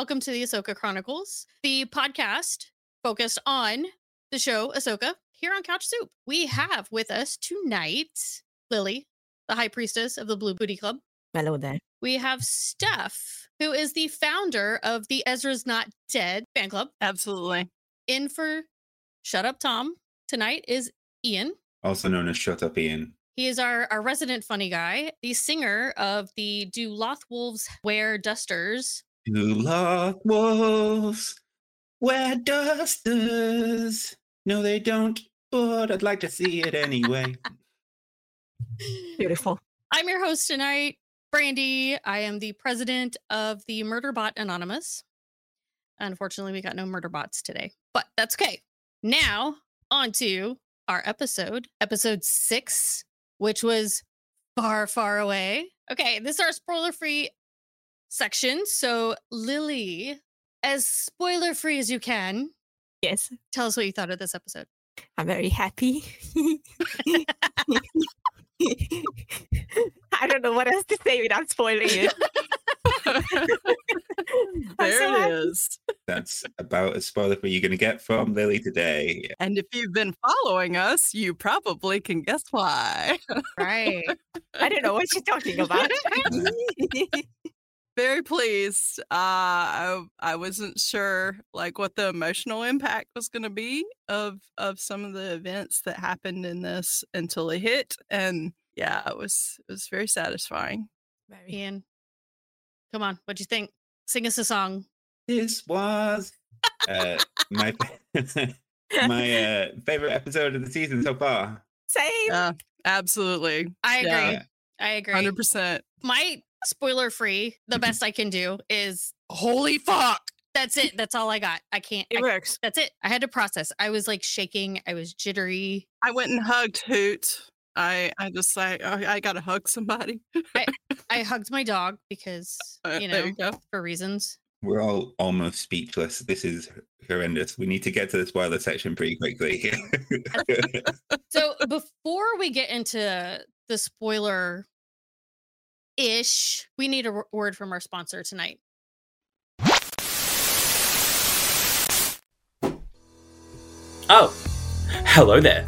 welcome to the Ahsoka Chronicles, the podcast focused on the show Ahsoka here on Couch Soup. We have with us tonight Lily, the High Priestess of the Blue Booty Club. Hello there. We have Stef, who is the founder of the Ezra's Not Dead fan club. Absolutely. In for Shut Up Tom tonight is Iain. Also known as Shut Up Iain. He is our, our resident funny guy, the singer of the Do Loth Wolves Wear Dusters Do Loth Wolves wear dusters? No, they don't, but I'd like to see it anyway. Beautiful. I'm your host tonight, Brandy. I am the president of the Murderbot Anonymous. Unfortunately, we got no murder bots today, but that's okay. Now, on to our episode, episode six, which was far, far away. Okay, this is our spoiler free section. So, Lily, as spoiler free as you can, Yes, tell us what you thought of this episode. I'm very happy. I don't know what else to say without spoiling it. There so it happy. is. That's about as spoiler free you're going to get from Lily today. And if you've been following us, you probably can guess why. Right. I don't know what you're talking about. Very pleased. Uh, I I wasn't sure like what the emotional impact was going to be of of some of the events that happened in this until it hit, and yeah, it was it was very satisfying. Very. Iain, come on. what do you think? Sing us a song. This was uh, my my uh, favorite episode of the season so far. Same. Yeah, absolutely, I agree. Yeah. I agree. hundred percent. My spoiler free, the best I can do is holy fuck. That's it. That's all I got. I can't. It I- works. that's it. I had to process. I was like shaking. I was jittery. I went and hugged Hoot. I I just like I, I got to hug somebody. I I hugged my dog because, Uh, you there know, you for reasons. We're all almost speechless. This is horrendous. We need to get to the spoiler section pretty quickly. So before we get into the spoiler ish, we need a word from our sponsor tonight. Oh, hello there.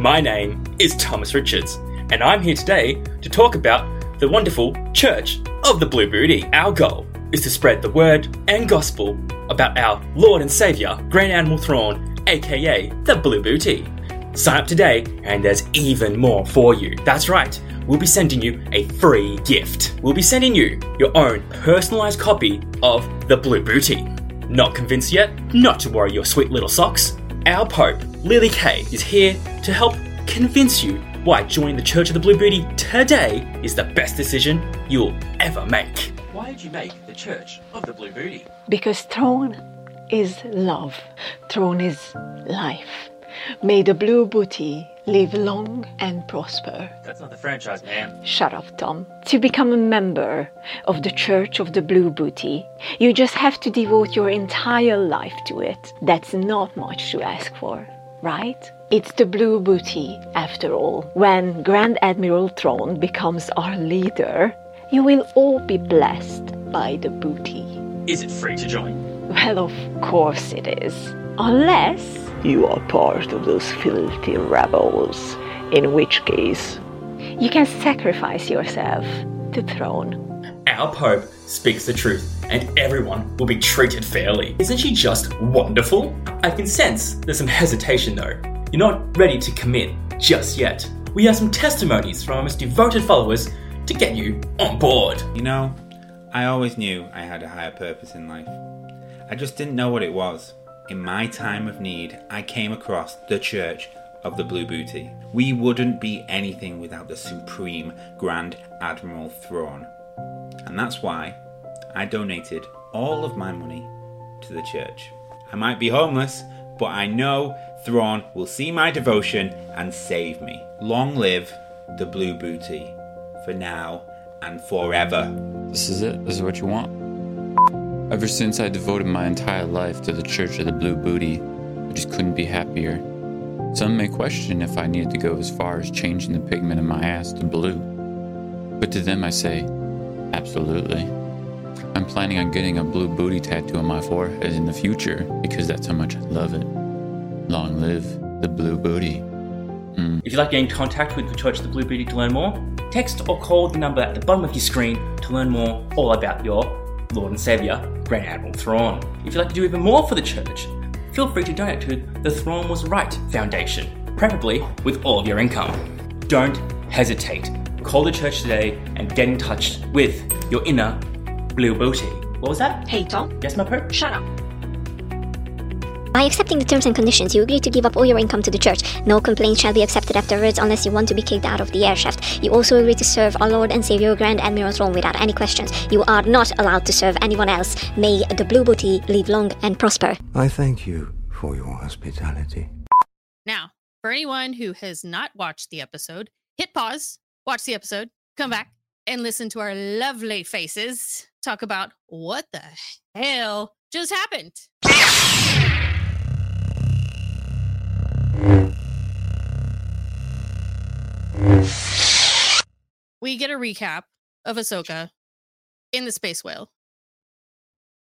My name is Thomas Richards, and I'm here today to talk about the wonderful Church of the Blue Booty. Our goal is to spread the word and gospel about our Lord and Saviour, Grand Admiral Thrawn, aka the Blue Booty. Sign up today, and there's even more for you. That's right, we'll be sending you a free gift. We'll be sending you your own personalised copy of the Blue Booty. Not convinced yet? Not to worry your sweet little socks. Our Pope, Lily K, is here to help convince you why joining the Church of the Blue Booty today is the best decision you'll ever make. Why did you make the Church of the Blue Booty? Because Thrawn is love, Thrawn is life. May the blue booty live long and prosper. That's not the franchise, ma'am. Shut up, Tom. To become a member of the Church of the Blue Booty, you just have to devote your entire life to it. That's not much to ask for, right? It's the Blue Booty, after all. When Grand Admiral Thrawn becomes our leader, you will all be blessed by the booty. Is it free to join? Well, of course it is. Unless you are part of those filthy rebels. In which case, you can sacrifice yourself to the throne. Our Pope speaks the truth, and everyone will be treated fairly. Isn't she just wonderful? I can sense there's some hesitation though. You're not ready to commit just yet. We have some testimonies from our most devoted followers to get you on board. You know, I always knew I had a higher purpose in life. I just didn't know what it was. In my time of need, I came across the Church of the Blue Booty. We wouldn't be anything without the Supreme Grand Admiral Thrawn. And that's why I donated all of my money to the church. I might be homeless, but I know Thrawn will see my devotion and save me. Long live the Blue Booty, for now and forever. This is it. This is what you want. Ever since I devoted my entire life to the Church of the Blue Booty, I just couldn't be happier. Some may question if I needed to go as far as changing the pigment in my ass to blue. But to them I say, absolutely. I'm planning on getting a blue booty tattoo on my forehead in the future because that's how much I love it. Long live the blue booty. Mm. If you'd like to get in contact with the Church of the Blue Booty to learn more, text or call the number at the bottom of your screen to learn more all about your Lord and Saviour, Grand Admiral Thrawn. If you'd like to do even more for the church, feel free to donate to the Thrawn Was Right Foundation, preferably with all of your income. Don't hesitate. Call the church today and get in touch with your inner blue booty. What was that? Hey, Tom. Yes, my Pope? Shut up. By accepting the terms and conditions, you agree to give up all your income to the church. No complaints shall be accepted afterwards unless you want to be kicked out of the airshaft. You also agree to serve our Lord and Savior Grand Admiral Thrawn without any questions. You are not allowed to serve anyone else. May the Blue Booty live long and prosper. I thank you for your hospitality. Now, for anyone who has not watched the episode, hit pause, watch the episode, come back, and listen to our lovely faces talk about what the hell just happened. We get a recap of Ahsoka in the Space Whale.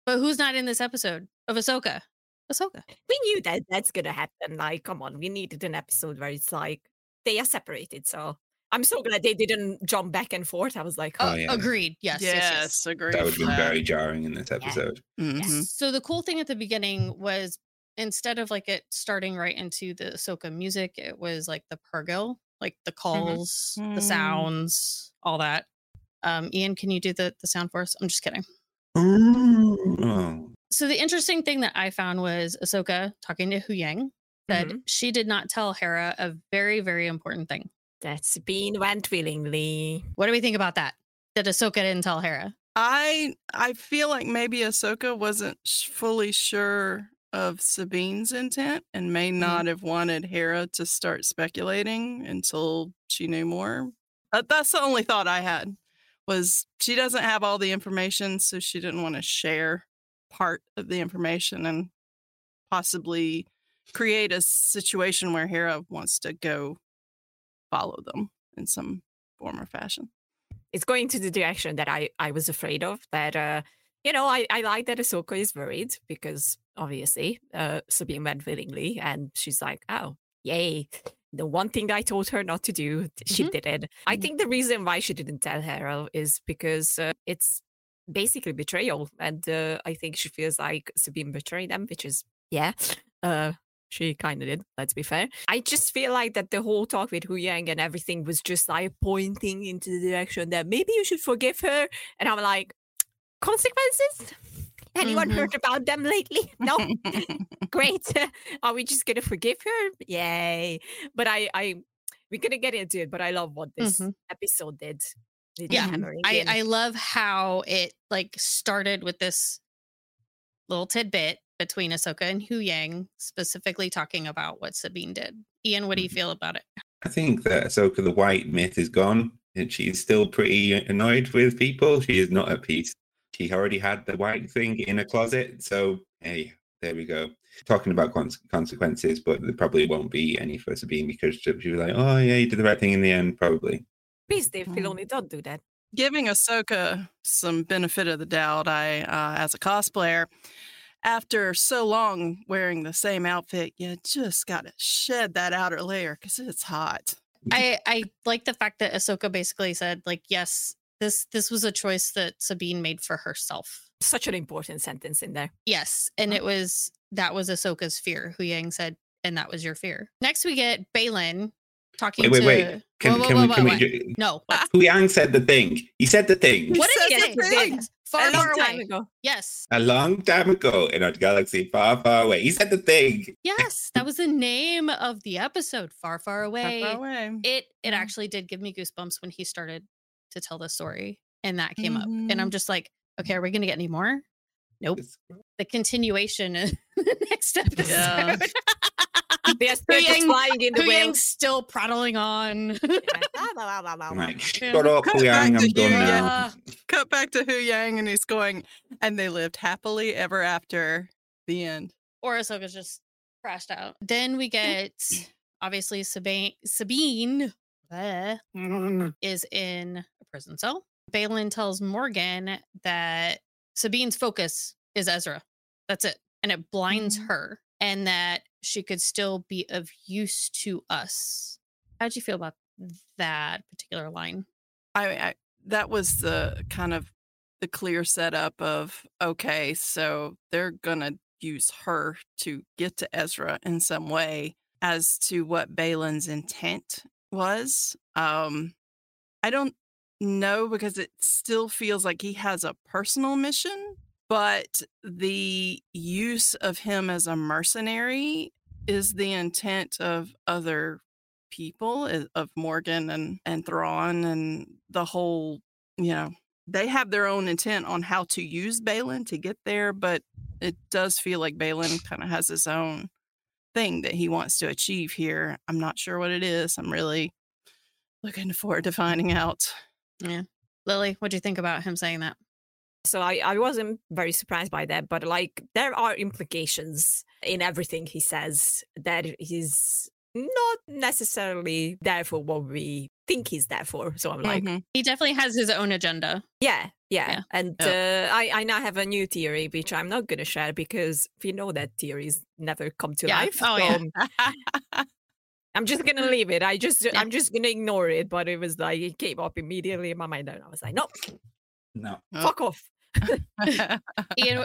But who's not in this episode of Ahsoka? Ahsoka. We knew that that's gonna happen. Like, come on, we needed an episode where it's like they are separated. So I'm so glad they didn't jump back and forth. I was like, Oh, Uh, yeah. Agreed. Yes. yes, yes. Yes, agreed. That would have been very jarring in this episode. Mhm. So the cool thing at the beginning was instead of like it starting right into the Ahsoka music, it was like the Purrgil, like the calls, the Mm. sounds, all that. Um, Iain, can you do the the sound for us? I'm just kidding. Oh. So the interesting thing that I found was Ahsoka talking to Huyang said Mhm. she did not tell Hera a very, very important thing. That's been went willingly. What do we think about that? That Ahsoka didn't tell Hera. I I feel like maybe Ahsoka wasn't sh- fully sure of Sabine's intent and may not have wanted Hera to start speculating until she knew more. Uh, that's the only thought I had was she doesn't have all the information, so she didn't want to share part of the information and possibly create a situation where Hera wants to go follow them in some form or fashion. It's going to the direction that I I was afraid of. That uh, you know, I I like that Ahsoka is worried because obviously uh Sabine went willingly, and she's like, oh, yay. The one thing I told her not to do, she Mhm. did it. I Mhm. think the reason why she didn't tell Hera is because uh, it's basically betrayal, and uh, I think she feels like Sabine betrayed them, which is yeah, uh, she kind of did. Let's be fair. I just feel like that the whole talk with Huyang and everything was just like pointing into the direction that maybe you should forgive her, and I'm like, consequences. Anyone Mhm. heard about them lately? No. Great. Are we just gonna forgive her? Yay! But I, I, we're gonna get into it. But I love what this Mhm. episode did. Did Yeah, I. I love how it like started with this little tidbit between Ahsoka and Huyang, specifically talking about what Sabine did. Iain, what do you Mhm. feel about it? I think that Ahsoka the White myth is gone, and she's still pretty annoyed with people. She is not at peace. She already had the white thing in a closet, so hey, there we go. Talking about cons- consequences, but there probably won't be any for Sabine because she she was like, "Oh yeah, you did the right thing in the end." Probably. Please, Dave. Filoni, don't do that. giving Ahsoka some benefit of the doubt, I, uh, as a cosplayer, after so long wearing the same outfit, you just got to shed that outer layer because it's hot. I I like the fact that Ahsoka basically said like yes this this was a choice that Sabine made for herself. Such an important sentence in there. Yes, and mm-hmm. it was that was Ahsoka's fear. Huyang said, and that was your fear. Next, we get Baylan talking Wait, wait, to. wait. Can, Whoa, whoa, can whoa, we? whoa, Can what? we? ju- No. what? Huyang said the thing. He said the thing. What did he said say? the thing. Far, a far time away. ago. Yes, A long time ago in a galaxy far, far away. He said the thing. yes, that was the name of the episode. Far, far away. far away. It it mm-hmm. actually did give me goosebumps when he started to tell the story, and that came up, and. I'm mm-hmm. just like, okay, are we gonna get any more? Nope. The continuation in the next episode. Yeah. The aspect Yang- flying in the Huyang's wings. still prattling on. Like, shut up, Cut Huyang. back I'm to done now. yeah. Cut back to Huyang, and he's going, and they lived happily ever after. The end. or Ahsoka's just crashed out. Then we get obviously Sabine. Sabine bleh, is in a prison cell. Baylan tells Morgan that Sabine's focus is Ezra. That's it, and it blinds Mhm. her, and that she could still be of use to us. How'd you feel about that particular line? I, I that was the kind of the clear setup of okay, so they're gonna use her to get to Ezra in some way as to what Baylan's intent was. Um I don't know because it still feels like he has a personal mission, but the use of him as a mercenary is the intent of other people of Morgan and and Thrawn and the whole you know they have their own intent on how to use Baylan to get there, but it does feel like Baylan kind of has his own thing that he wants to achieve here. I'm not sure what it is. I'm really looking forward to finding out. Yeah. Lily, what do you think about him saying that? So I, I wasn't very surprised by that, but like there are implications in everything he says that he's not necessarily there for what we think he's there for. So I'm like, Mhm. He definitely has his own agenda. yeah, yeah. Yeah. And uh, I, I now have a new theory, which I'm not going to share because we know that theories never come to Yeah. life. Oh, yeah. I'm just going to leave it. I just, Yeah. I'm just going to ignore it. But it was like, it came up immediately in my mind. And I was like, no, No. Oh. fuck off. Iain,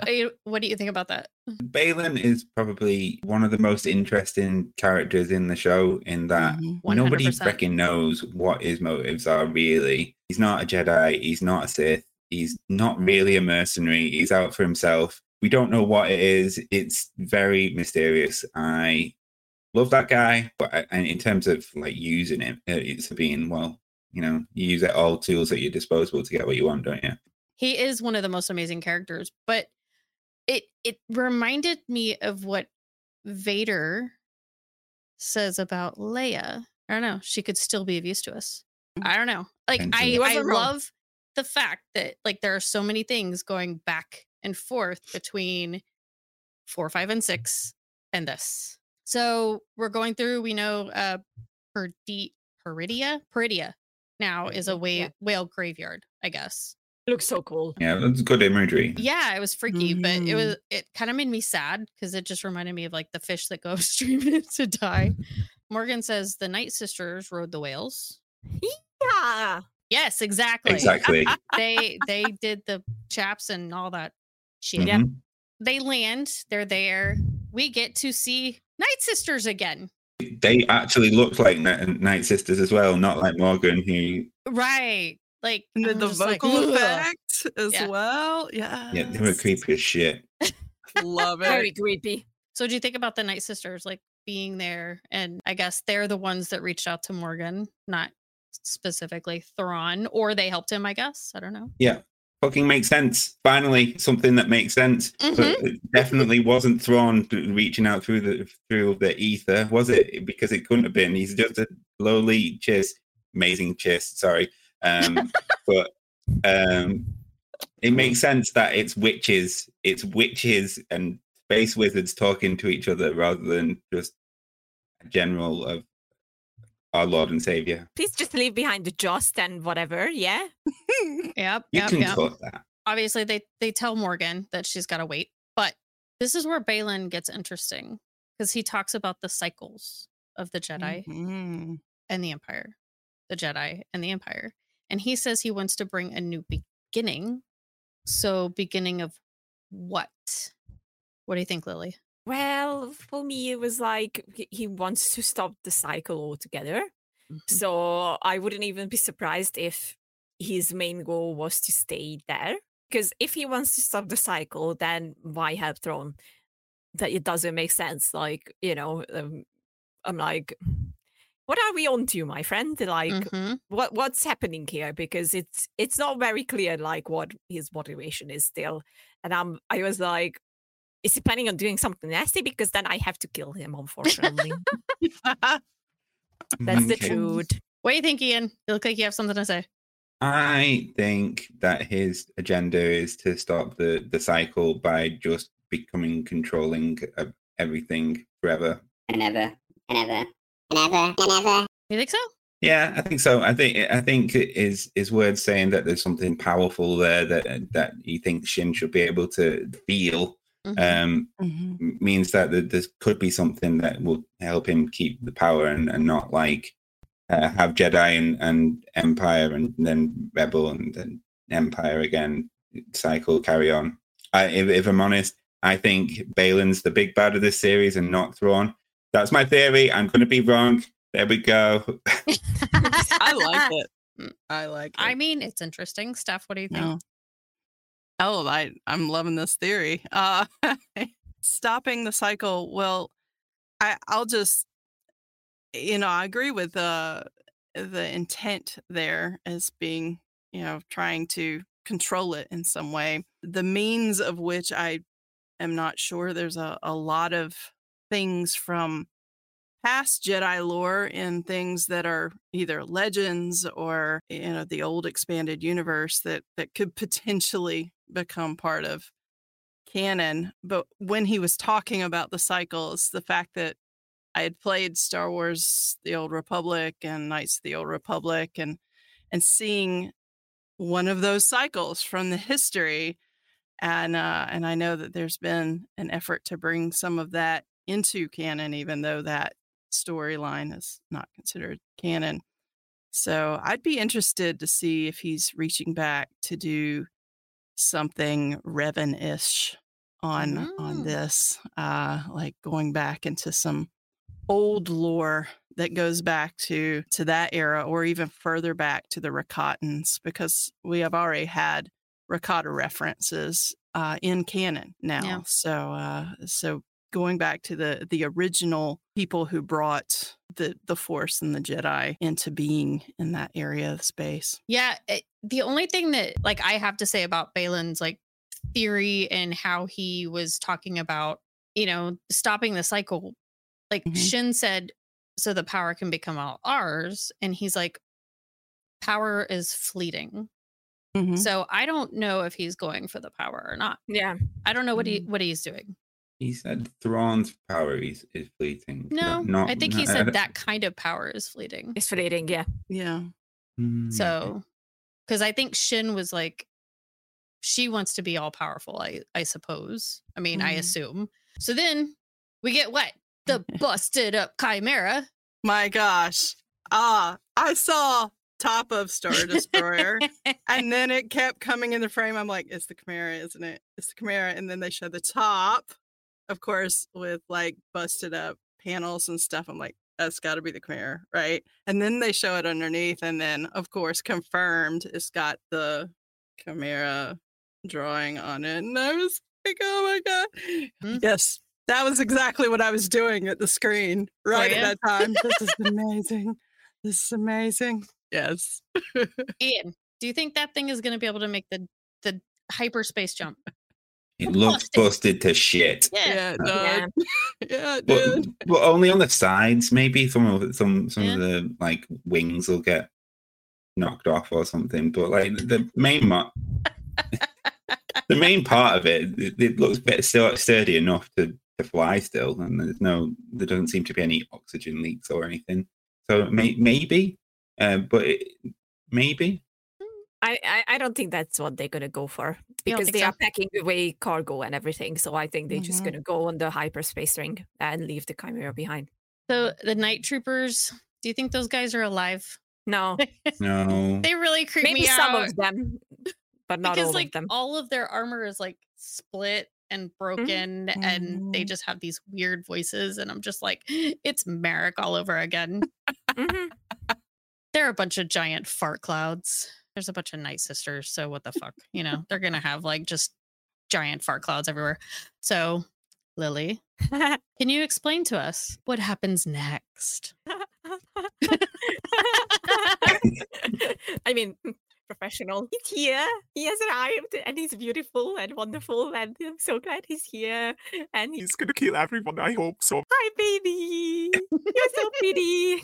Iain, what do you think about that? Baylan is probably one of the most interesting characters in the show in that Mhm. nobody 100%. freaking knows what his motives are really. He's not a Jedi, he's not a Sith, he's not really a mercenary, he's out for himself. We don't know what it is. It's very mysterious. I love that guy, but I, and in terms of like using him, uh, it's being well, you know, you use it all tools at your disposal to get what you want, don't you? he is one of the most amazing characters but it it reminded me of what vader says about leia i don't know she could still be of use to us i don't know like Depends i i wasn't wrong. love the fact that like there are so many things going back and forth between four five and six and this so we're going through we know uh Perdi- Peridea Peridea now is a Peridea, whale, yeah. whale graveyard i guess Looks so cool. Yeah, that's good imagery. yeah, it was freaky, but it was it kind of made me sad because it just reminded me of like the fish that go upstream to die. Morgan says the Night Sisters rode the whales. Yeah. Yes, exactly. Exactly. They they did the chaps and all that shit. Mhm. They land, they're there. We get to see Night Sisters again. They actually looked like Night Sisters as well, not like Morgan, who Right. Like And the just like, vocal "Ugh." effect as Yeah. well. Yeah. yeah, they were creepy as shit. Love it. Very creepy. So do you think about the Night Sisters like being there? And I guess they're the ones that reached out to Morgan, not specifically Thrawn, or they helped him, I guess. I don't know. Yeah. Fucking makes sense. Finally, something that makes sense. Mhm. It definitely wasn't Thrawn reaching out through the through the ether, was it? Because it couldn't have been. He's just a lowly chiss, amazing chiss. Sorry, um, but um, it makes sense that it's witches, it's witches and space wizards talking to each other rather than just a general of our Lord and Savior. Please just leave behind the just and whatever. Yeah. Yep. You yep, can yep. that. Obviously, they they tell Morgan that she's got to wait, but This is where Baylan gets interesting because he talks about the cycles of the Jedi Mhm. and the Empire, the Jedi and the Empire. And he says he wants to bring a new beginning. So, beginning of what? What do you think, Lily? Well, for me, it was like he- wants to stop the cycle altogether. Mm-hmm. So I wouldn't even be surprised if his main goal was to stay there. Because if he wants to stop the cycle, then why have Thrawn? That it doesn't make sense. Like, you know, um, I'm like, what are we on to, my friend? Like, Mhm. what what's happening here? Because it's it's not very clear, like what his motivation is still. And I'm I was like, is he planning on doing something nasty? Because then I have to kill him, unfortunately. That's the Okay. truth. What do you think, Iain? You look like you have something to say. I think that his agenda is to stop the, the cycle by just becoming controlling of everything forever. and ever, and ever, and ever, and ever. You think so? Yeah, I think so. I think I think is is words saying that there's something powerful there that that you think Shin should be able to feel. Mhm. Um, Mhm. means that th- there could be something that will help him keep the power and, and not like uh, have Jedi and, and Empire and then Rebel and then Empire again cycle carry on. I, if, if I'm honest, I think Baylan's the big bad of this series and not Thrawn. That's my theory. I'm going to be wrong. There we go. I like it. I like it. I mean, it's interesting. stuff. what do you think? No. Oh, I I'm loving this theory. Uh stopping the cycle. Well, I I'll just you know, I agree with uh the intent there as being, you know, trying to control it in some way. The means of which I am not sure. There's a, a lot of things from past Jedi lore in things that are either legends or you know the old expanded universe that that could potentially become part of canon. But when he was talking about the cycles, the fact that I had played Star Wars: The Old Republic and Knights of the Old Republic, and and seeing one of those cycles from the history, and uh, and I know that there's been an effort to bring some of that into canon, even though that storyline is not considered canon. So I'd be interested to see if he's reaching back to do something Revan-ish on on Mm. this, uh, like going back into some old lore that goes back to to that era, or even further back to the Rakatans, because we have already had Rakata references uh, in canon now. Yeah. So uh, so going back to the the original people who brought the the Force and the Jedi into being in that area of space. Yeah, it, the only thing that like I have to say about Baylan's like theory and how he was talking about, you know, stopping the cycle. Like Mhm. Shin said, so the power can become all ours, and he's like, power is fleeting. Mhm. So I don't know if he's going for the power or not. Yeah. I don't know what he what he's doing. he said Thrawn's power is, is fleeting. No, not, I think he said that kind of power is fleeting. It's fleeting, yeah. Yeah. Mm, So, because I think Shin was like, she wants to be all powerful. I I suppose. I mean, I Mhm. assume. So then we get what the busted up chimera. My gosh. Ah, I saw top of Star Destroyer. and then it kept coming in the frame. I'm like, it's the Chimera, isn't it? It's the Chimera. And then they show the top, of course, with like busted up panels and stuff. I'm like, that's got to be the Chimera, right? And then they show it underneath. And then, of course, confirmed, it's got the Chimera drawing on it. And I was like, oh my God. Hmm. Yes, that was exactly what I was doing at the screen right ya? at that time. This is amazing. This is amazing. Yes. Ian, do you think that thing is going to be able to make the the hyperspace jump? It looks busted. busted to shit. Yeah. Yeah, it Yeah. yeah, it But, but only on the sides, maybe some of some some Yeah. of the like wings will get knocked off or something. But like the main mo- the main part of it, it, it looks bit still sturdy enough to, to fly still, and there's no there doesn't seem to be any oxygen leaks or anything. So may, maybe, uh, but it, maybe I, I, I don't think that's what they're gonna go for because they so? are packing away cargo and everything. So I think they're just Mhm. gonna go on the hyperspace ring and leave the Chimera behind. So the night troopers, do you think those guys are alive? No, No. They really creep maybe me some out of them, but not because all like of them. all of their armor is like split and broken and they Mhm. just have these weird voices and I'm just like it's Marrok all over again. Mhm. They're a bunch of giant fart clouds. There's a bunch of night sisters, so what the fuck? You know, they're going to have like just giant fart clouds everywhere. So, Lily, can you explain to us what happens next? I mean, professional. He's here. He has arrived, and he's beautiful and wonderful. And I'm so glad he's here. And he's He's gonna kill everyone, I hope so. hi, baby. You're so pretty.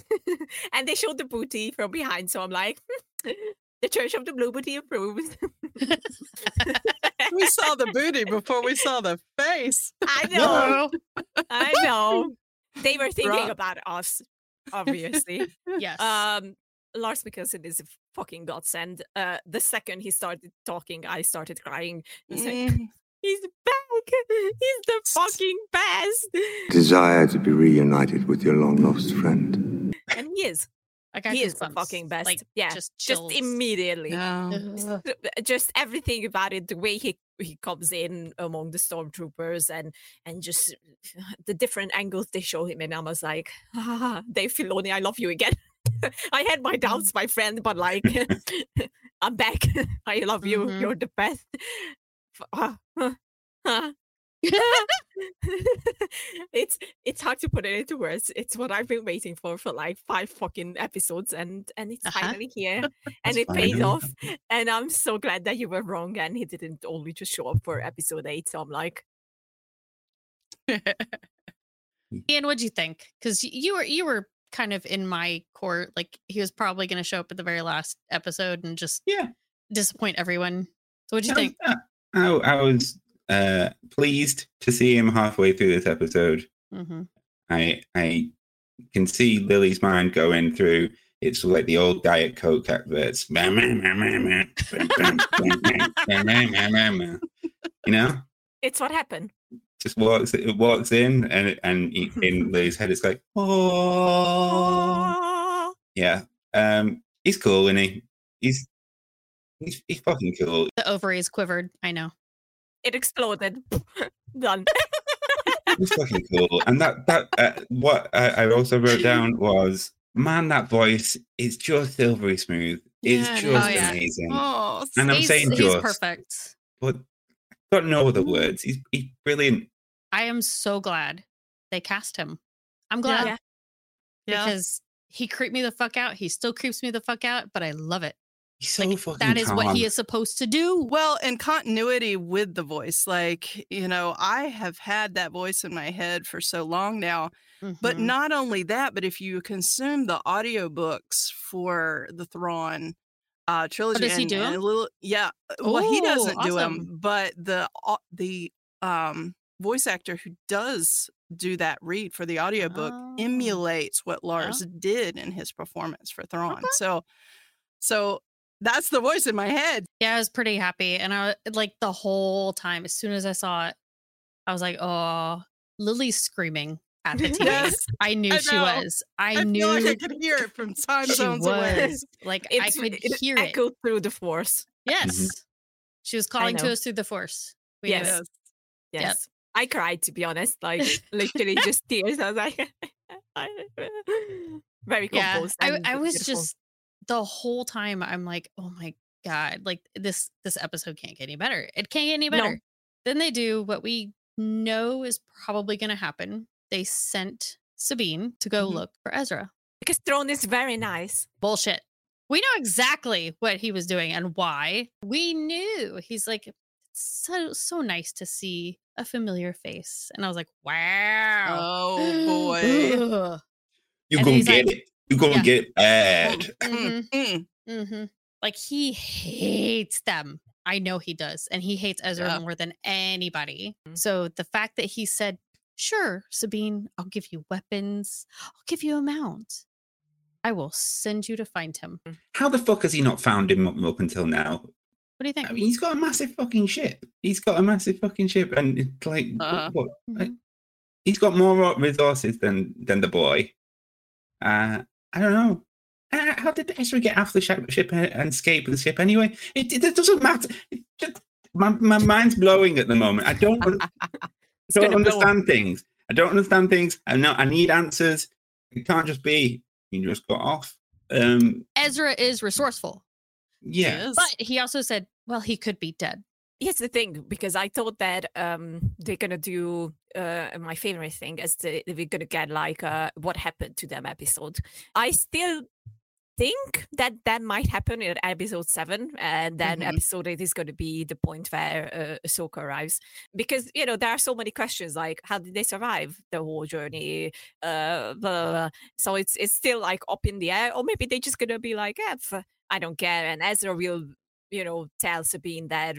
and they showed the booty from behind, so I'm like, the Church of the Blue Booty approves. we saw the booty before we saw the face. I know. I know. They were thinking Right. about us, obviously. Yes. Um, Lars Mikkelsen is a fucking godsend. Uh, the second he started talking, I started crying. He's like, Mm. he's back. He's the fucking best. Desire to be reunited with your long lost friend. And he is. I He is the fucking best. Like, yeah, just just, immediately. Yeah. Ugh. Th- Just everything about it, the way he he comes in among the stormtroopers and and just the different angles they show him, and I was like, ah, Dave Filoni, I love you again. I had my doubts, my friend, but like, I'm back. I love you. Mhm. You're the best. It's it's hard to put it into words. It's what I've been waiting for for like five fucking episodes, and and it's Uh-huh. finally here, and it paid off. And I'm so glad that you were wrong, and he didn't only just show up for episode eight. So I'm like, Iain, what'd you think? Because you were you were kind of in my court. Like he was probably going to show up at the very last episode and just Yeah. disappoint everyone. So what'd you I was- think? uh, I, I was uh, pleased to see him halfway through this episode. hmm I I can see Lily's mind going through. It's like the old Diet Coke adverts. you know, it's what happened. just walks it walks in and and in Lily's head it's like, oh yeah. Um, he's cool, and he he's he's he's fucking cool. The ovaries quivered. I know. It exploded. Done. He's fucking cool. And that that uh, what I, I also wrote down was, man, that voice is just silvery smooth. It's Yeah, just is. Oh, yeah. amazing. Oh, And I'm he's, saying he's just, perfect. but got no other words. He's he's brilliant. I am so glad they cast him. I'm glad Yeah. yeah. because he creeped me the fuck out. He still creeps me the fuck out, but I love it. He's so Like, fucking that is what he is supposed to do. Well, in continuity with the voice, like, you know, I have had that voice in my head for so long now. But Mhm. not only that, but if you consume the audiobooks for the Thrawn uh trilogy, does he and- do and 'em? a little, yeah, uh, well, he doesn't do them, but the au- the um voice actor who does do that read for the audiobook Oh. emulates what Lars did in his performance for Thrawn. Okay. So, so that's the voice in my head. Yeah, I was pretty happy. And I like the whole time, as soon as I saw it, I was like, oh, Lily's screaming at the TV. Yes, I knew I she was. I, I, knew feel like I could hear it from time zones away. was. Like It's, I could it hear it. echoed through the force. Yes. Mm-hmm. She was calling to us through the force. We Yes. it. Yes. Yep. I cried to be honest, like literally just tears. I was like, very Yeah. composed. I, I was beautiful. just the whole time I'm like, oh my God, like this this episode can't get any better. It can't get any No. better. Then they do what we know is probably gonna happen. They sent Sabine to go Mhm. look for Ezra. because Thrawn is very nice. bullshit. We know exactly what he was doing and why. We knew. He's like so so nice to see a familiar face. And I was like, wow. Oh boy. You And gonna get like- it. You gonna Yeah. get bad. Mhm, Mm. mhm. Like he hates them. I know he does. And he hates Ezra Yeah. more than anybody. Mhm. So the fact that he said, Sure, Sabine, I'll give you weapons, I'll give you a mount. I will send you to find him. How the fuck has he not found him up, up until now? What do you think? I mean, he's got a massive fucking ship. He's got a massive fucking ship, and it's like, what- Uh-huh. what? like, Mhm. he's got more resources than than the boy. Uh, I don't know. Uh, how did Ezra get off the ship, ship and and escape the ship anyway? It, it, it doesn't matter. It just, my, my mind's blowing at the moment. I don't, un- don't gonna blow. understand things. I don't understand things. I know I need answers. It can't just be you just got off. Um, Ezra is resourceful, yeah. Yes. but he also said, well, he could be dead. Here's the thing, because I thought that um they're gonna do uh my favorite thing is the, we're gonna get like uh what happened to them episode. I still think that that might happen in episode seven, and then Mhm. episode eight is going to be the point where uh, Ahsoka arrives, because you know there are so many questions like how did they survive the whole journey, uh, blah, blah, blah. so it's it's still like up in the air, or maybe they're just gonna be like, eh, f- I don't care, and Ezra will you know tell Sabine that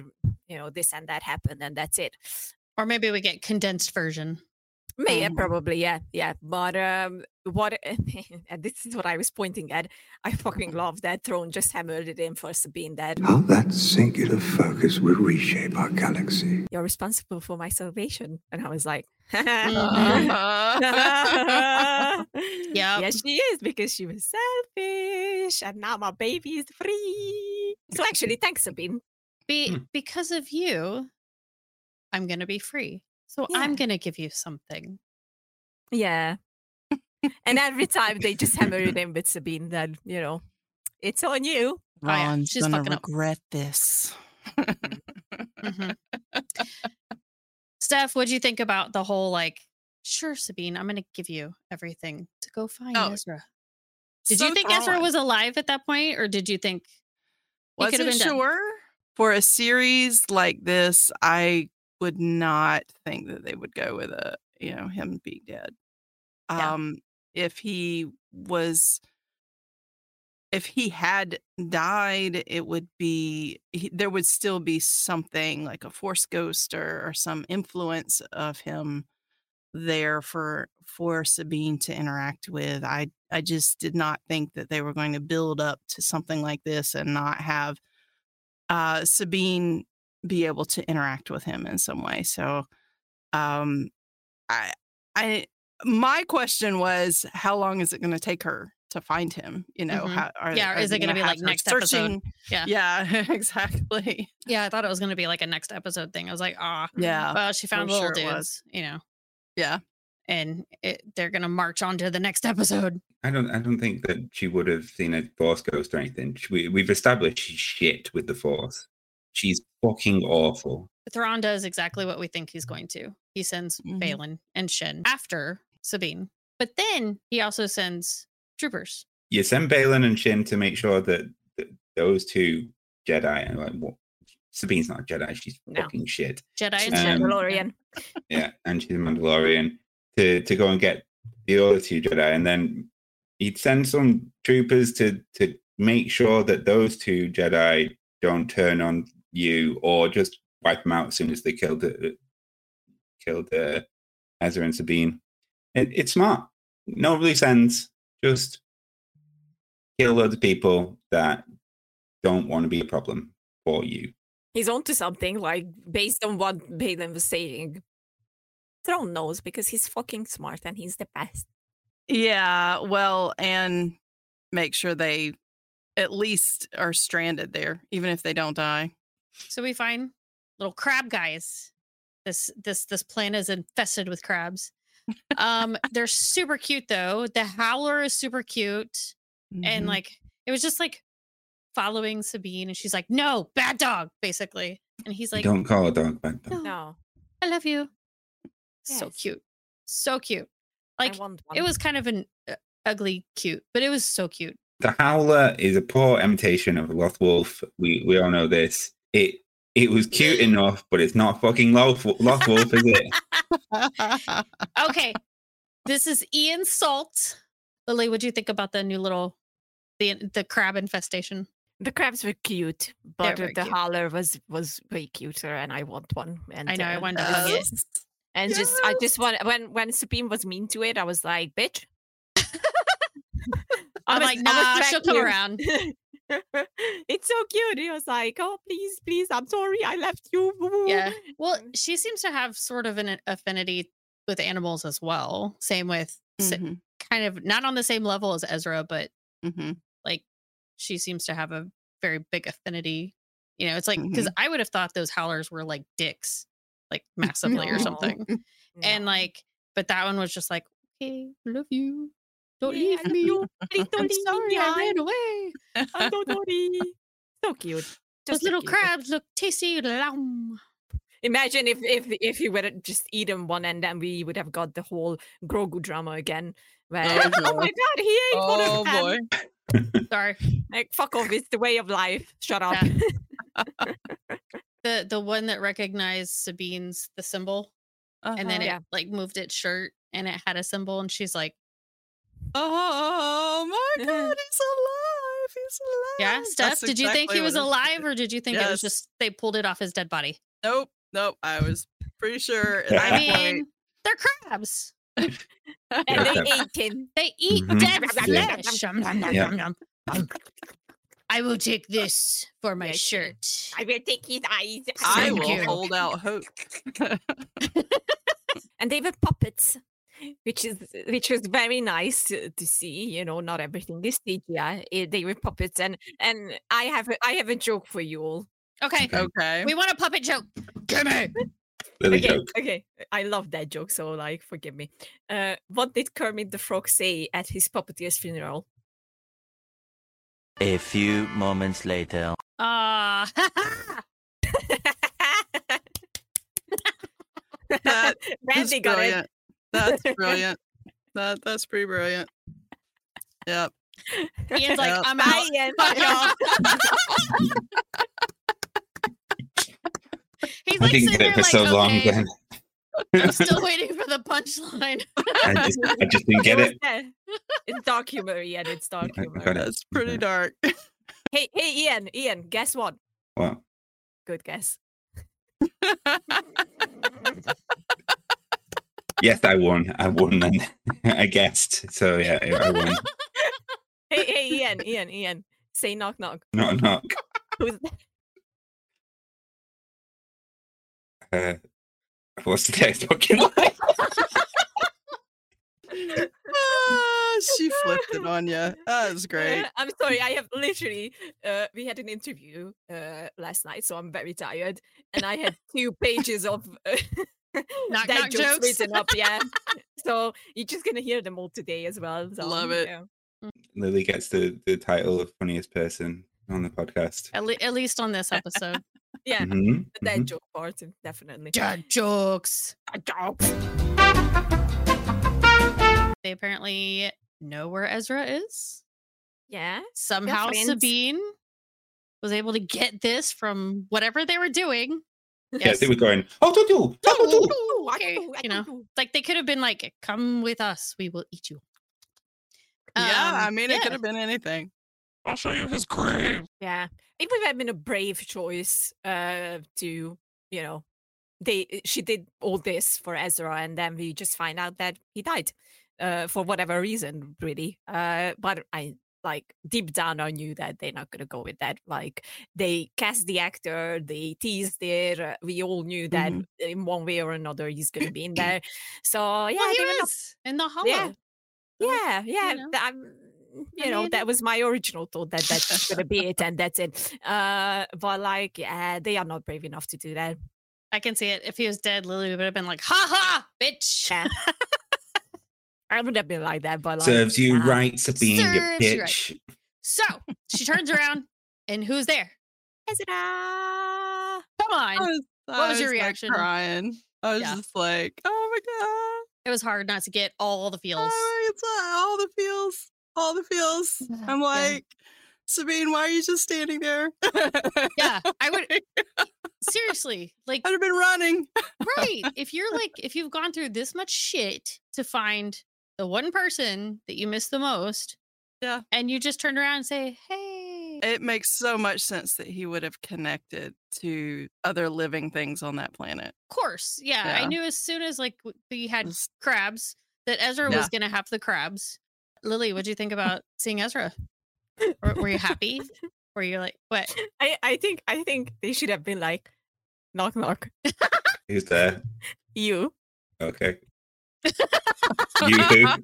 you know this and that happened, and that's it. Or maybe we get condensed version. May yeah, Mhm. probably, yeah, yeah. But um, what? and this is what I was pointing at. I fucking love that Thrawn just hammered it in for Sabine. That How that singular focus will reshape our galaxy. you're responsible for my salvation, and I was like, Uh-huh. Yep. yes, she is because she was selfish, and now my baby is free. So actually, thanks, Sabine. Be Hmm. because of you, I'm gonna be free. So Yeah. I'm gonna give you something. Yeah. and every time they just hammer it in with Sabine, then you know, it's on you. Oh, yeah, she's gonna fucking up. regret this. Mhm. Stef, what'd you think about the whole like, sure, Sabine, I'm gonna give you everything to go find Oh, Ezra. Did So you think Ezra was alive at that point, or did you think he Wasn't been dead? For a series like this. I would not think that they would go with a you know him being dead. Yeah. Um, if he was, if he had died, it would be he, there would still be something like a force ghost or, or some influence of him there for for Sabine to interact with. I I just did not think that they were going to build up to something like this and not have uh Sabine be able to interact with him in some way. So um I I my question was how long is it going to take her to find him, you know, Mhm. how are Yeah, or is it gonna be like next episode? Yeah. Yeah, exactly. Yeah, I thought it was gonna be like a next episode thing. I was like, ah, Yeah. well, she found I'm little sure dudes, you know, Yeah. and it, they're gonna march on to the next episode. I don't. I don't think that she would have seen a force ghost or anything. We, we've established she's shit with the force. She's fucking awful. Thrawn does exactly what we think he's going to. He sends Mhm. Baylan and Shin after Sabine, but then he also sends troopers. You send Baylan and Shin to make sure that, that those two Jedi and like what Sabine's not a Jedi. She's No. fucking shit. Jedi She's and Um, Mandalorian. Yeah, and she's a Mandalorian to to go and get the other two Jedi, and then he'd send some troopers to to make sure that those two Jedi don't turn on you or just wipe them out as soon as they killed the killed uh, Ezra and Sabine. It, it's smart. No loose ends. Just kill loads of people that don't want to be a problem for you. He's onto something, like based on what Baylan was saying. Thrawn knows because he's fucking smart and he's the best. Yeah, well, and make sure they at least are stranded there, even if they don't die. So we find little crab guys. This this this planet is infested with crabs. Um, they're super cute though. The howler is super cute, and Mhm. like it was just like following Sabine, and she's like, "No, bad dog," basically, and he's like, don't call a dog bad dog. "No, No, I love you." So cute, so cute. I Like it was kind of an uh, ugly cute, but it was so cute. The Howler is a poor imitation of Lothwolf. We we all know this. It it was cute enough, but it's not fucking Loth, Lothwolf, is it? Okay, this is Iain Salt. Lily, what do you think about the new little the the crab infestation? The crabs were cute, but very the cute. howler was was way cuter, and I want one. And I know, I uh, wanted to uh, hug it. And just, I just want when when Sabine was mean to it, I was like, "Bitch." I'm like, nah, she'll come vacuum." around. it's so cute. He was like, "Oh, please, please, I'm sorry, I left you." Yeah. Well, she seems to have sort of an affinity with animals as well. Same with Mhm, kind of not on the same level as Ezra, but mhm. like she seems to have a very big affinity. You know, it's like because Mhm. I would have thought those howlers were like dicks, like massively or No. something. And like, but that one was just like, okay, love you. Don't Yeah, leave me. don't I'm leave me sorry, I ran away. I'm so sorry. So cute. Those so little cute. crabs look tasty. Lum. Imagine if if if he would have just eaten one end and then we would have got the whole Grogu drama again. Where Oh, oh, my god, he ate one Oh of them. boy. Sorry. Like fuck off, it's the way of life. Shut up. The the one that recognized Sabine's the symbol, and then Uh-huh. it Yeah. like moved its shirt and it had a symbol, and she's like, Oh my god, he's alive! He's alive! "Yeah, Stef, That's did you think he was alive, or did you think it was just they pulled it off his dead body?" Nope, nope. I was pretty sure. I mean, point, they're crabs. and they okay. ate him. They eat Mhm. dead flesh. Yum, yum, yum, Yeah. Yum, yum. I will take this for my Yes. shirt. I will take his eyes. I Thank will you. hold out hope. and they were puppets which is which was very nice to, to see you know not everything is CGI eh, they were puppets and and I have a, I have a joke for you all Okay, okay. we want a puppet joke. Give me. Okay joke. okay I love that joke so like forgive me uh what did Kermit the Frog say at his puppeteer's funeral A few moments later. Ah, That- That's Brandy got it brilliant. That's brilliant. That that's pretty brilliant. Yep. Iain's like, Yep. I'm Bye, out. Iain. Fuck off. He's I like didn't sitting get it for like, so long, then. I'm still waiting for the punchline. I just, I just didn't get was it. It's dark humor, Iain. It's dark I humor. it. That's pretty Okay. dark. Hey, hey, Iain, Iain, guess what? What? Good guess. Yes, I won. I won then. I guessed. So yeah, I won. Hey, hey, Iain, Iain, Iain. Say knock knock. Knock knock. Who's Uh, what's the next fucking line? Ah, she flipped it on you. That was great. Uh, I'm sorry. I have literally. Uh, we had an interview uh, last night, so I'm very tired, and I had two pages of uh, Knock, dad knock jokes, jokes. written up. Yeah, so you're just gonna hear them all today as well. So, Love it. yeah. Lily gets the, the title of funniest person on the podcast. At, le- at least on this episode. Yeah, Mhm, the dad mhm. joke part, definitely. Dad jokes. Dad jokes. They apparently know where Ezra is. Yeah. Somehow. Sabine was able to get this from whatever they were doing. Yeah, they were going, oh, do do, do do. Ooh, I Okay, do, you know. Like they could have been like, "Come with us, we will eat you." yeah, I Um, mean, it could have been anything. I'll show you his grave. Yeah, it would have been a brave choice uh, to, you know, they she did all this for Ezra, and then we just find out that he died uh, for whatever reason, really. Uh, but I like deep down, I knew that they're not gonna go with that. Like they cast the actor, they teased it. Uh, we all knew that in one way or another he's gonna be in there. So yeah, Well, he were not- was in the hollow. Yeah. yeah, yeah. know. Th- I'm- you I know, mean- that was my original thought that that's gonna be it and that's it. Uh, but like, yeah, they are not brave enough to do that. I can see it. If he was dead, Lily would have been like, "Ha ha, bitch." Yeah. I would have been like that, but like, Serves you nah. right, Sabine, you a you right. bitch. So she turns around, and who's there? Ezra. Come on. Was, What was your I like, reaction? crying. I was Yeah. just like, oh my god. It was hard not to get all the feels. Oh, it's uh, all the feels. All the feels. I'm Yeah. like, Sabine, why are you just standing there? Yeah, I would seriously like I'd have been running. right. If you're like, if you've gone through this much shit to find the one person that you miss the most, Yeah. and you just turn around and say, "Hey," It makes so much sense that he would have connected to other living things on that planet. of course, yeah, I knew as soon as like we had crabs that Ezra Yeah. was gonna have the crabs. Lily, what'd you think about seeing Ezra? Were, were you happy? Were you like what? I, I think I think they should have been like, knock knock. Who's there? You. Okay. you who?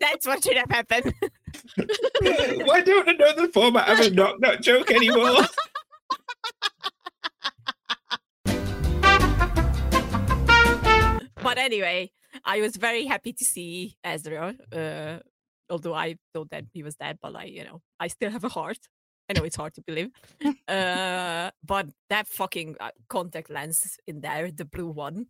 That's what should have happened. Why don't I know the format of a knock knock joke anymore? But anyway, I was very happy to see Ezra. Uh, although I thought that he was dead, but like you know, I still have a heart. I know it's hard to believe, uh, but that fucking uh, contact lens in there, the blue one,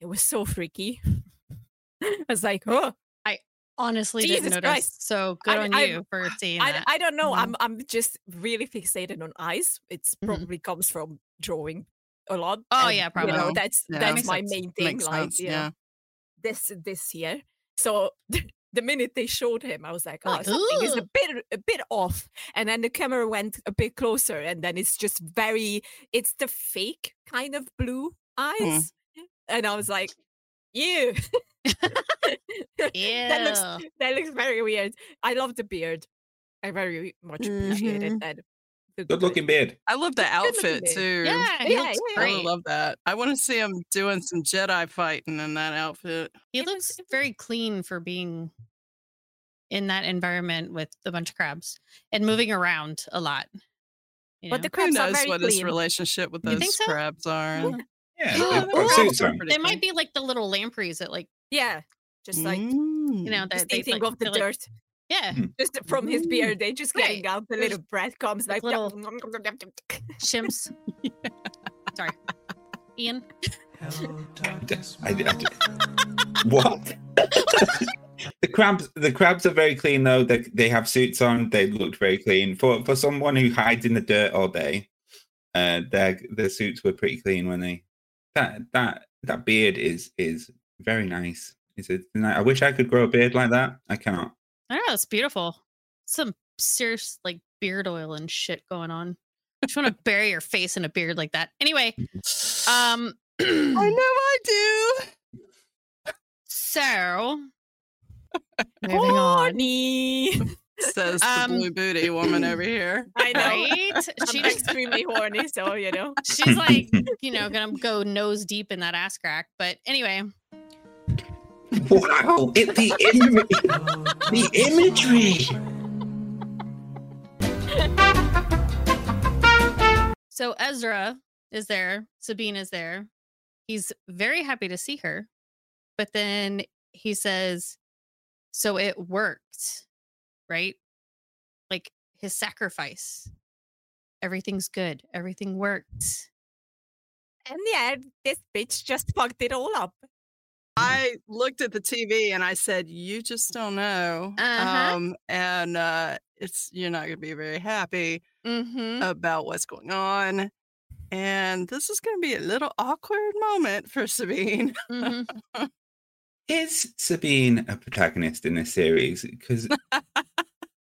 it was so freaky. I was like, oh, I honestly didn't notice. Christ. So good I- on I- you for seeing I, that. I don't know. Mhm. I'm I'm just really fixated on eyes. It's Mhm. probably comes from drawing a lot. Oh, and, yeah, You probably. know, that's Yeah. that's my sense. main thing. Makes like sense, you know, yeah. this this year. So the minute they showed him, I was like, oh, Like, something is a bit a bit off. And then the camera went a bit closer, and then it's just very. It's the fake kind of blue eyes, and I was like, you. that looks that looks very weird. I love the beard. I very much appreciated Mhm. that. The- Good looking beard. I love the looking outfit too. Yeah, Yeah, looks yeah, I love that. I want to see him doing some Jedi fighting in that outfit. He It looks was- very clean for being in that environment with a bunch of crabs and moving around a lot. you But know? the Who crabs are knows very what his relationship with those so? crabs are? and- Yeah, Oh, they've oh, suits they're on. pretty they might be like the little lampreys that like Yeah, just like Mm. you know just that they eating like, of the they're, like- dirt. Yeah Just from his beard, they just getting Right. out the little breadcrumbs, like like little- chimps. Sorry, Iain. I, I- what? the crabs, the crabs are very clean though. They they have suits on. They looked very clean for for someone who hides in the dirt all day. Uh, their their suits were pretty clean when they. That that that beard is is very nice. Is it? I wish I could grow a beard like that. I cannot. I don't know. It's beautiful. Some serious like beard oil and shit going on. I just want to bury your face in a beard like that. Anyway, um, I know I do. so moving on. Horny. Says the Um, blue booty woman over here. I know. Right? I'm She just extremely horny, so you know. she's like, you know, gonna go nose deep in that ass crack. But anyway, Wow! It, the imagery, the imagery. so Ezra is there, Sabine is there. He's very happy to see her, but then he says, "So it worked, right? Like his sacrifice. Everything's good. Everything worked." And yeah, this bitch just fucked it all up. I looked at the TV and I said, "You just don't know." Uh-huh. Um, and uh, it's you're not going to be very happy Mm-hmm. about what's going on, and this is going to be a little awkward moment for Sabine. mm-hmm. Is Sabine a protagonist in this series? Because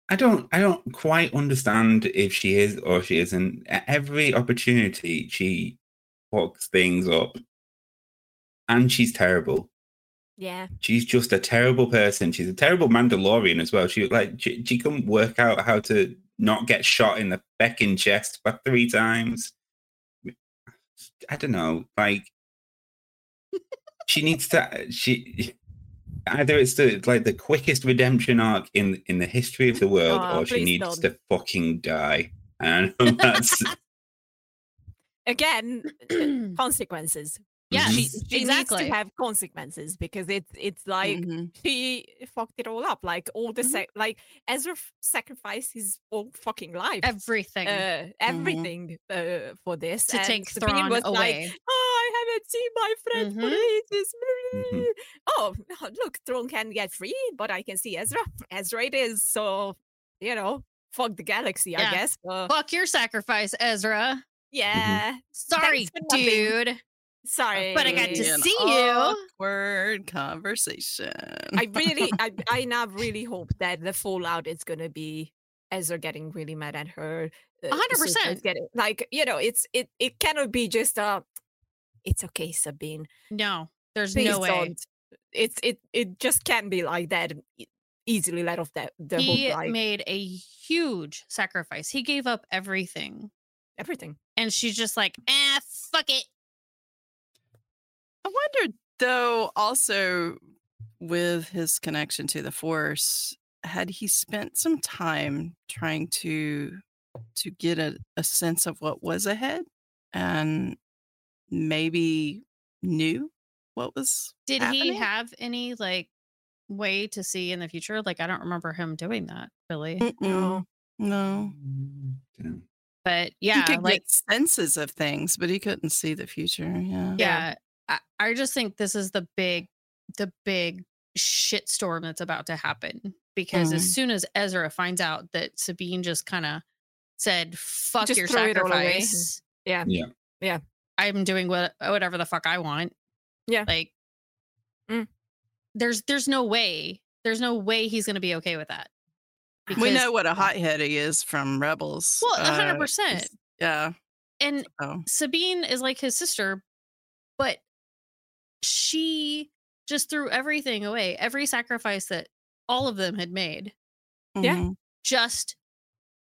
I don't, I don't quite understand if she is or she isn't. At every opportunity, she fucks things up, and she's terrible. Yeah. She's just a terrible person. She's a terrible Mandalorian as well. She like she, she couldn't work out how to not get shot in the fucking chest for three times. I don't know. Like she needs to. She either it's the like the quickest redemption arc in in the history of the world, Oh, or she needs don't. to fucking die. And that's Again, consequences. Yes, Mhm. She, she needs exactly. to have consequences because it's it's like Mhm. she fucked it all up. Like all the Mhm. sac- like Ezra f- sacrificed his whole fucking life, Everything uh, everything uh, for this to and take Sabine Thrawn was like, away. oh, I haven't seen my friend for Mhm. ages. Oh, look, Thrawn can get free, but I can see Ezra. Ezra it is. So, you know, fuck the galaxy, Yeah. I guess. Uh, Fuck your sacrifice, Ezra. yeah. Sorry, for nothing. dude. Sorry. But I got to An see you. Awkward conversation. I really, I, I now really hope that the fallout is going to be Ezra getting really mad at her. uh, A hundred Ahsoka's percent. Getting like you know, it's it it cannot be just a. It's okay, Sabine. No, there's Please no way. don't. It's it it just can't be like that. Easily let off that the he whole like made a huge sacrifice. He gave up everything. everything. And she's just like, ah, fuck it. I wondered though also with his connection to the force had he spent some time trying to to get a, a sense of what was ahead and maybe knew what was Did happening? he have any like way to see in the future? Like, I don't remember him doing that really. Mm-mm. no mm, But he yeah, could like, get senses of things but he couldn't see the future yeah yeah, I, I just think this is the big, the big shitstorm that's about to happen because Mhm. as soon as Ezra finds out that Sabine just kind of said, fuck Just your throw it all away. sacrifice. Yeah. Yeah. Yeah. I'm doing what whatever the fuck I want. Yeah. Like Mm. there's there's no way. There's no way he's gonna be okay with that. we know what a hothead he is from rebels Well, a hundred Uh, percent. yeah And oh Sabine is like his sister, but she just threw everything away, every sacrifice that all of them had made, Yeah. mhm. just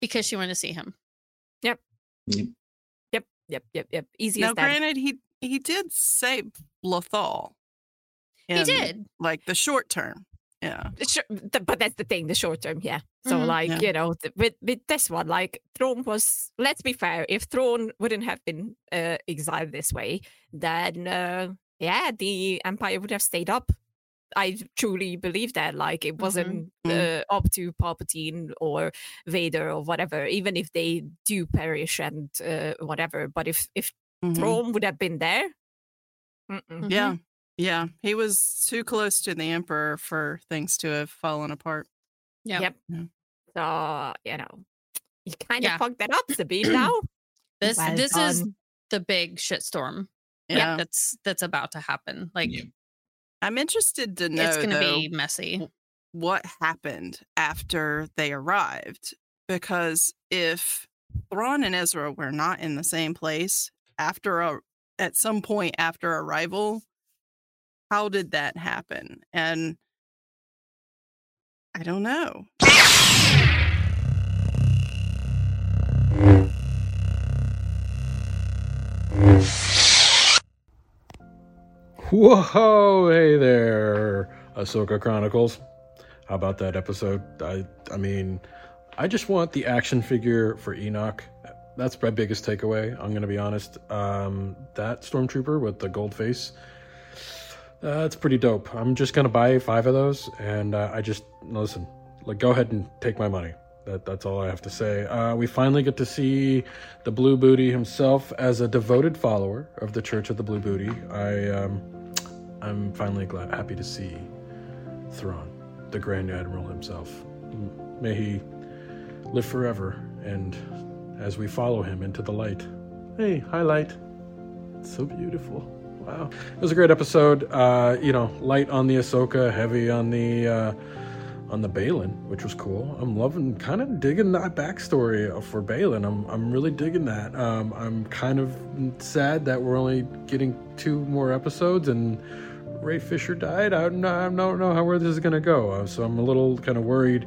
because she wanted to see him. Yep. Yep. Yep. Yep. Yep. Easy now as that. granted he he did save Lothal He did. like the short term yeah Sure, but that's the thing, the short term, yeah. So, Mhm. like, Yeah. you know, th- with with this one, like, Thrawn was. Let's be fair. If Thrawn wouldn't have been uh, exiled this way, then uh, yeah, the Empire would have stayed up. I truly believe that. Like, it wasn't Mm. uh, up to Palpatine or Vader or whatever. Even if they do perish and uh, whatever, but if if Mhm. Thrawn would have been there, mm-mm. yeah yeah he was too close to the emperor for things to have fallen apart Yep. Yep. Yeah. So, you know, you kind of Yeah. fucked that up, Sabine, now. This Well this is the big shitstorm. Yeah That's that's about to happen. Like Yeah. i'm interested to know it's gonna though, be messy. what happened after they arrived because if Thrawn and Ezra were not in the same place after a at some point after arrival, how did that happen? And I don't know. Whoa, hey there, Ahsoka Chronicles. How about that episode? I, I mean, I just want the action figure for Enoch. That's my biggest takeaway. I'm gonna be honest. Um, that stormtrooper with the gold face, that's pretty dope. I'm just gonna buy five of those, and uh, I just listen. Like, go ahead and take my money. That, that's all I have to say. Uh, we finally get to see the Blue Booty himself as a devoted follower of the Church of the Blue Booty. I, um, I'm finally glad, happy to see Thrawn, the Grand Admiral himself. May he live forever, and as we follow him into the light. Hey, highlight. It's so beautiful. Wow. It was a great episode. Uh, you know, light on the Ahsoka, heavy on the uh, on the Baylan, which was cool. I'm loving, kind of digging that backstory for Baylan. I'm, I'm really digging that. Um, I'm kind of sad that we're only getting two more episodes and Ray Fisher died. I don't I don't know how where this is gonna go. Uh, so I'm a little kind of worried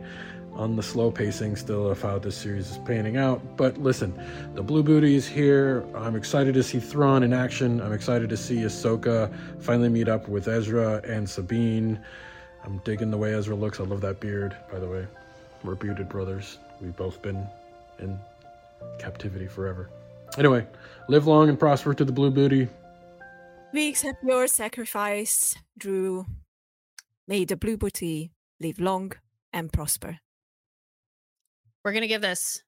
on the slow pacing still of how this series is panning out. But listen, the Blue Booty is here. I'm excited to see Thrawn in action. I'm excited to see Ahsoka finally meet up with Ezra and Sabine. I'm digging the way Ezra looks. I love that beard, by the way. We're bearded brothers. We've both been in captivity forever. Anyway, live long and prosper to the Blue Booty. We accept your sacrifice, Drew. May the blue booty live long and prosper. We're gonna give this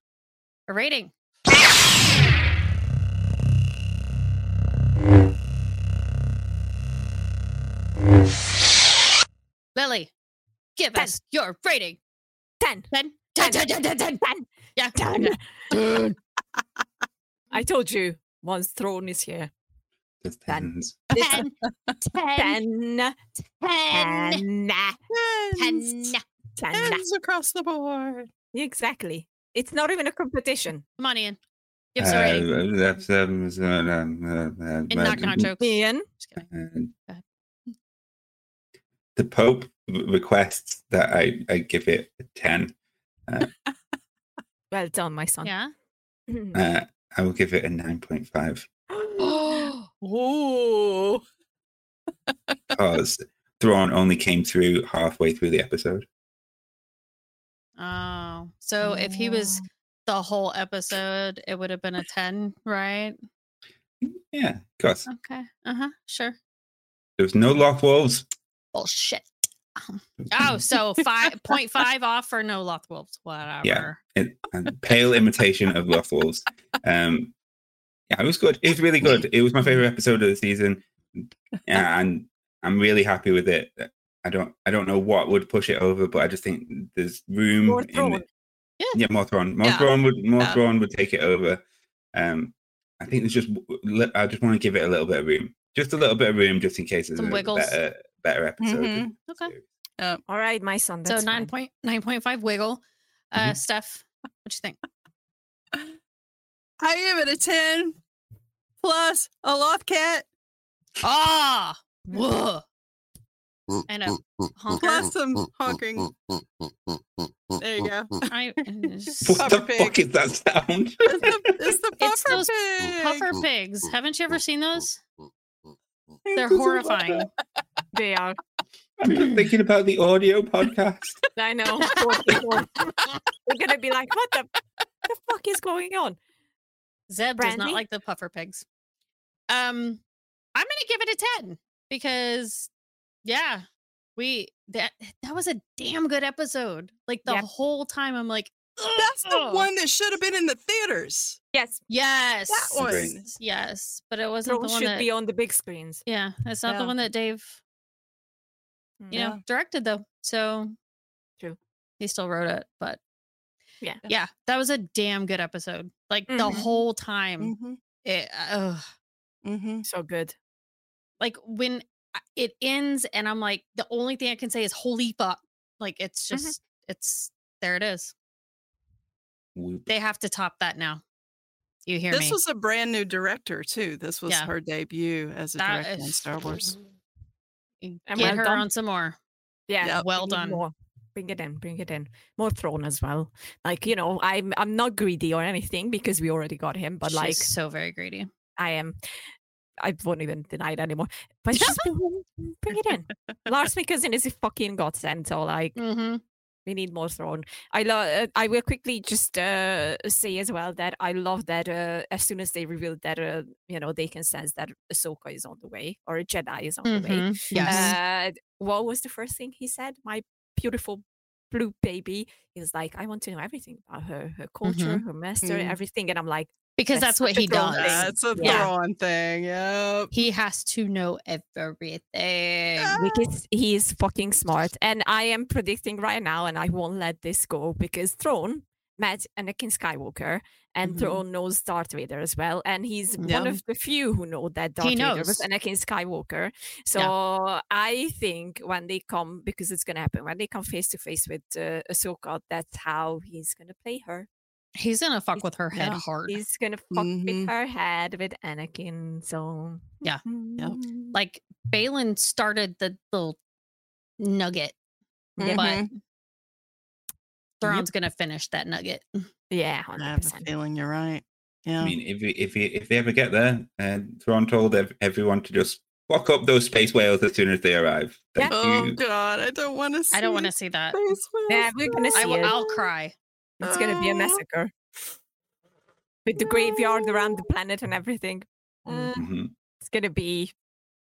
a rating. Lily, give Ten. us your rating. Ten. Ten. Ten, Ten. ten, ten, ten, ten. Yeah. Ten. I told you, once Thrawn is here. That's Ten. tens. Ten. Ten. Ten. Ten. Tens, Ten. Ten. tens across the board. Exactly. It's not even a competition. Come on, Iain. Give us a rating. Uh, that's, um, uh, um, uh, uh, And knock knock jokes. Iain, Just kidding. uh, the Pope requests that I, I give it a 10. Uh, Well done, my son. Yeah. uh, I will give it a 9.5 Ooh. because Thrawn only came through halfway through the episode. Oh, so if he was the whole episode, it would have been a 10, right? Yeah, because Okay. Uh huh. Sure. there was no Loth Wolves. Bullshit. Oh, so five point five off for no Loth Wolves. Whatever. Yeah, it, a pale imitation of Loth Wolves. Um, yeah, it was good. It was really good. It was my favorite episode of the season, Yeah, and I'm really happy with it. I don't, I don't know what would push it over, but I just think there's room. More in the- Yeah. yeah, more Thrawn. More Yeah. Thrawn would, more Yeah. Thrawn would take it over. Um, I think there's just, I just want to give it a little bit of room, just a little bit of room, just in case there's Some a wiggles. better, better episode. Mhm. Okay. All right, my son. So That's nine fine. point nine point five wiggle. Uh, Mhm. Stef, what do you think? I give it a 10 plus a loth cat Ah, whoa, and a honker. plus some honking. There you go. I, What the Puffer fuck is that sound? It's the, it's the it's puffer those pig. puffer pigs. Haven't you ever seen those? They're Doesn't horrifying. They are. I'm just thinking about the audio podcast. I know. Poor people. They're gonna be like, "What the, the fuck is going on?" Zeb does not like the puffer pigs. Um, I'm gonna give it a ten because, yeah, we that that was a damn good episode. Like the Yep. whole time, I'm like, That's the one that should have been in the theaters. Yes, Yes, That one. Agreed. yes, but it wasn't Thrawn's the one should that. be on the big screens. yeah, it's not the one that Dave, you know, directed though. So True. he still wrote it, but Yeah. yeah, that was a damn good episode. Like the Mhm. whole time, Mm-hmm. it. ugh. Mm-hmm. So good. like when it ends and I'm like, the only thing I can say is holy fuck. Like it's Mhm. just it's there it is. Whoop. They have to top that now. You hear This me? was a brand new director too. This was Yeah. her debut as a That director in Star Wars. And Get well her done. on some more. Yeah, Yep. Well done. More. Bring it in, bring it in. More Thrawn as well. Like you know, I'm I'm not greedy or anything because we already got him. But She's like so very greedy. I am, I won't even deny it anymore. But just bring, bring it in. Lars Mikkelsen is a fucking godsend. So like, Mm-hmm. we need more Thrawn. I love. I will quickly just uh, say as well that I love that uh, as soon as they revealed that uh, you know they can sense that Ahsoka is on the way or a Jedi is on the way. Mm-hmm. Yes. Uh, what was the first thing he said? My beautiful blue baby. He was like, I want to know everything about her, her culture, her master, Mm. everything. And I'm like, because that's that's, what he does. thing. That's a Yeah. Thrawn thing. Yep. He has to know everything. because he is fucking smart. And I am predicting right now, and I won't let this go because Thrawn met Anakin Skywalker, and Mhm. Thrawn knows Darth Vader as well. And he's Yeah. one of the few who know that Darth Vader was Anakin Skywalker. So I think when they come, because it's gonna happen, when they come face to face with uh, Ahsoka, that's how he's gonna play her. He's gonna fuck He's- with her head yeah, hard. He's gonna fuck Mhm. with her head with Anakin. So Yeah. Yep. Mm. Like Baylan started the little nugget, Yeah. but Thrawn's gonna finish that nugget. yeah, I hundred have a feeling you're right. Yeah. I mean, if we- if we- if they ever get there, uh, Thrawn told ev- everyone to just fuck up those space whales as soon as they arrive. Thank oh you. God, I don't want to. see I don't want to see that. Yeah, we're gonna I see will, it. I'll cry. It's gonna be a Oh. massacre with the graveyard around the planet and everything. Uh, Mhm. it's gonna be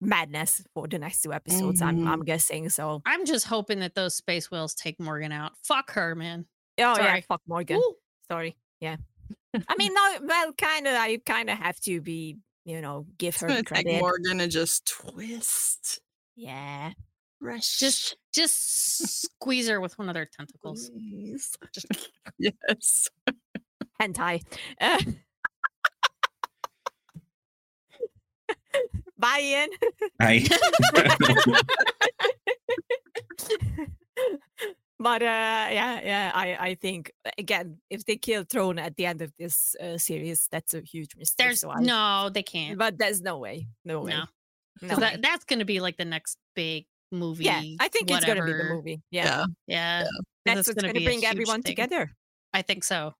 madness for the next two episodes. I'm Mhm. I'm guessing. So I'm just hoping that those space whales take Morgan out. Fuck her, man. oh yeah, Sorry. fuck Morgan. Ooh. Sorry. Yeah. I mean, no, well, kind of. I kind of have to be, you know, give It's her gonna take credit. Morgan and just twist. Yeah. Rush. Just just squeeze her with one of their tentacles. Yes. hentai. Uh, Bye, Iain. I, but uh, yeah, yeah, I, I think again, if they kill Thrawn at the end of this uh, series, that's a huge mistake. There's so I- no, they can't. but there's no way, no way, No. no 'Cause way. that, that's gonna be like the next big movie. Yeah, I think it's gonna be the movie. Yeah, yeah. that's what's gonna, be bring everyone thing. together. I think so.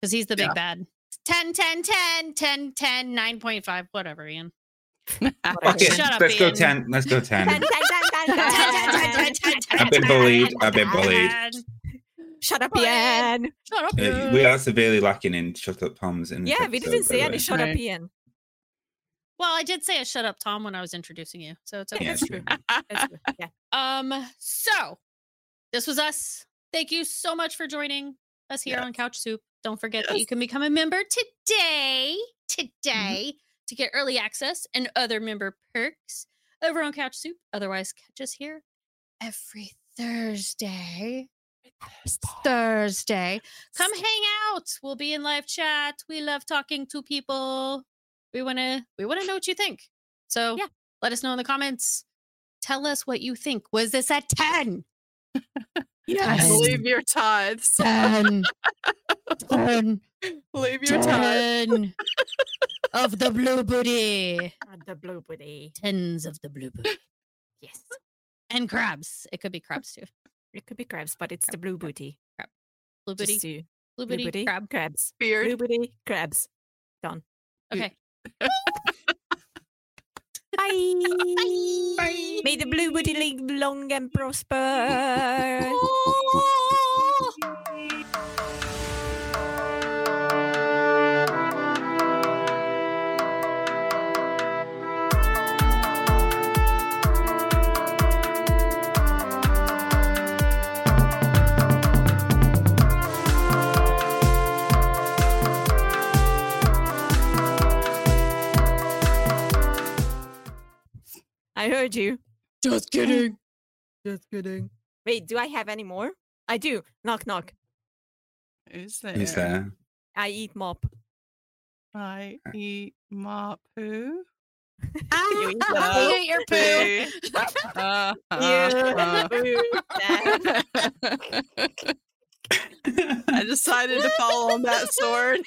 Because he's the big Yeah. bad. 10, 10, 10, 10, 10, 9.5, whatever, Iain. Fuck it. Shut up, Let's go 10. Let's go 10. 10, 10, 10, 10, 10, 10, 10, 10, 10, I've been bullied. I've been bullied. Shut up, Go Iain. Shut up. Uh, we are severely lacking in shut up Toms in this Yeah, we didn't by say any shut up, Right. Iain. Well, I did say a shut up, Tom, when I was introducing you. So it's okay. Yeah, That's true. That's true. Yeah. Um, so this was us. Thank you so much for joining us here on Couch Soup. Don't forget that you can become a member today, today, to get early access and other member perks over on Couch Soup. Otherwise, catch us here every Thursday. Thursday. Come hang out. We'll be in live chat. We love talking to people. We wanna we wanna know what you think. So Yeah. let us know in the comments. Tell us what you think. Was this a 10? Yes. Leave your tithes. 10. 10. Leave your tithes. 10 of the blue booty. Ah, The blue booty. Tens of the blue booty. Yes. And crabs. It could be crabs too. It could be crabs, but it's the blue booty. Blue Just booty. to- Blue blue booty. booty, Crab. crabs. Beard. Blue booty, crabs. Done. Okay. Bye. Bye. May the blue booty live long and prosper. I heard you. Just kidding. Just kidding. Wait, do I have any more? I do. Knock knock. Who's there? Who's there? I eat mop. I eat mop poo. You eat mop. you ate your poo. Uh, Yeah. I decided to fall on that sword.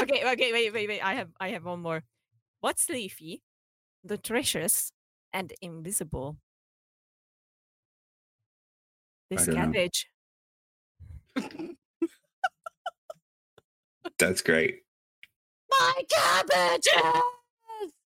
okay, okay, wait, wait, wait. I have I have one more. What's leafy, the treacherous, and invisible? This cabbage. That's great. My cabbages.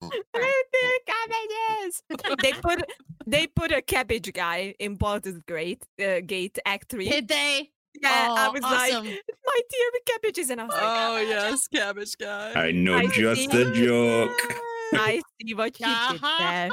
the cabbages. they put they put a cabbage guy in Baldur's Gate, uh, Gate Act Three. Did they? Yeah, I Oh, was awesome. like, my dear the cabbages, and I was like, Oh yes, cabbage guy. I know I just see. a joke. I see what you did Uh-huh. there.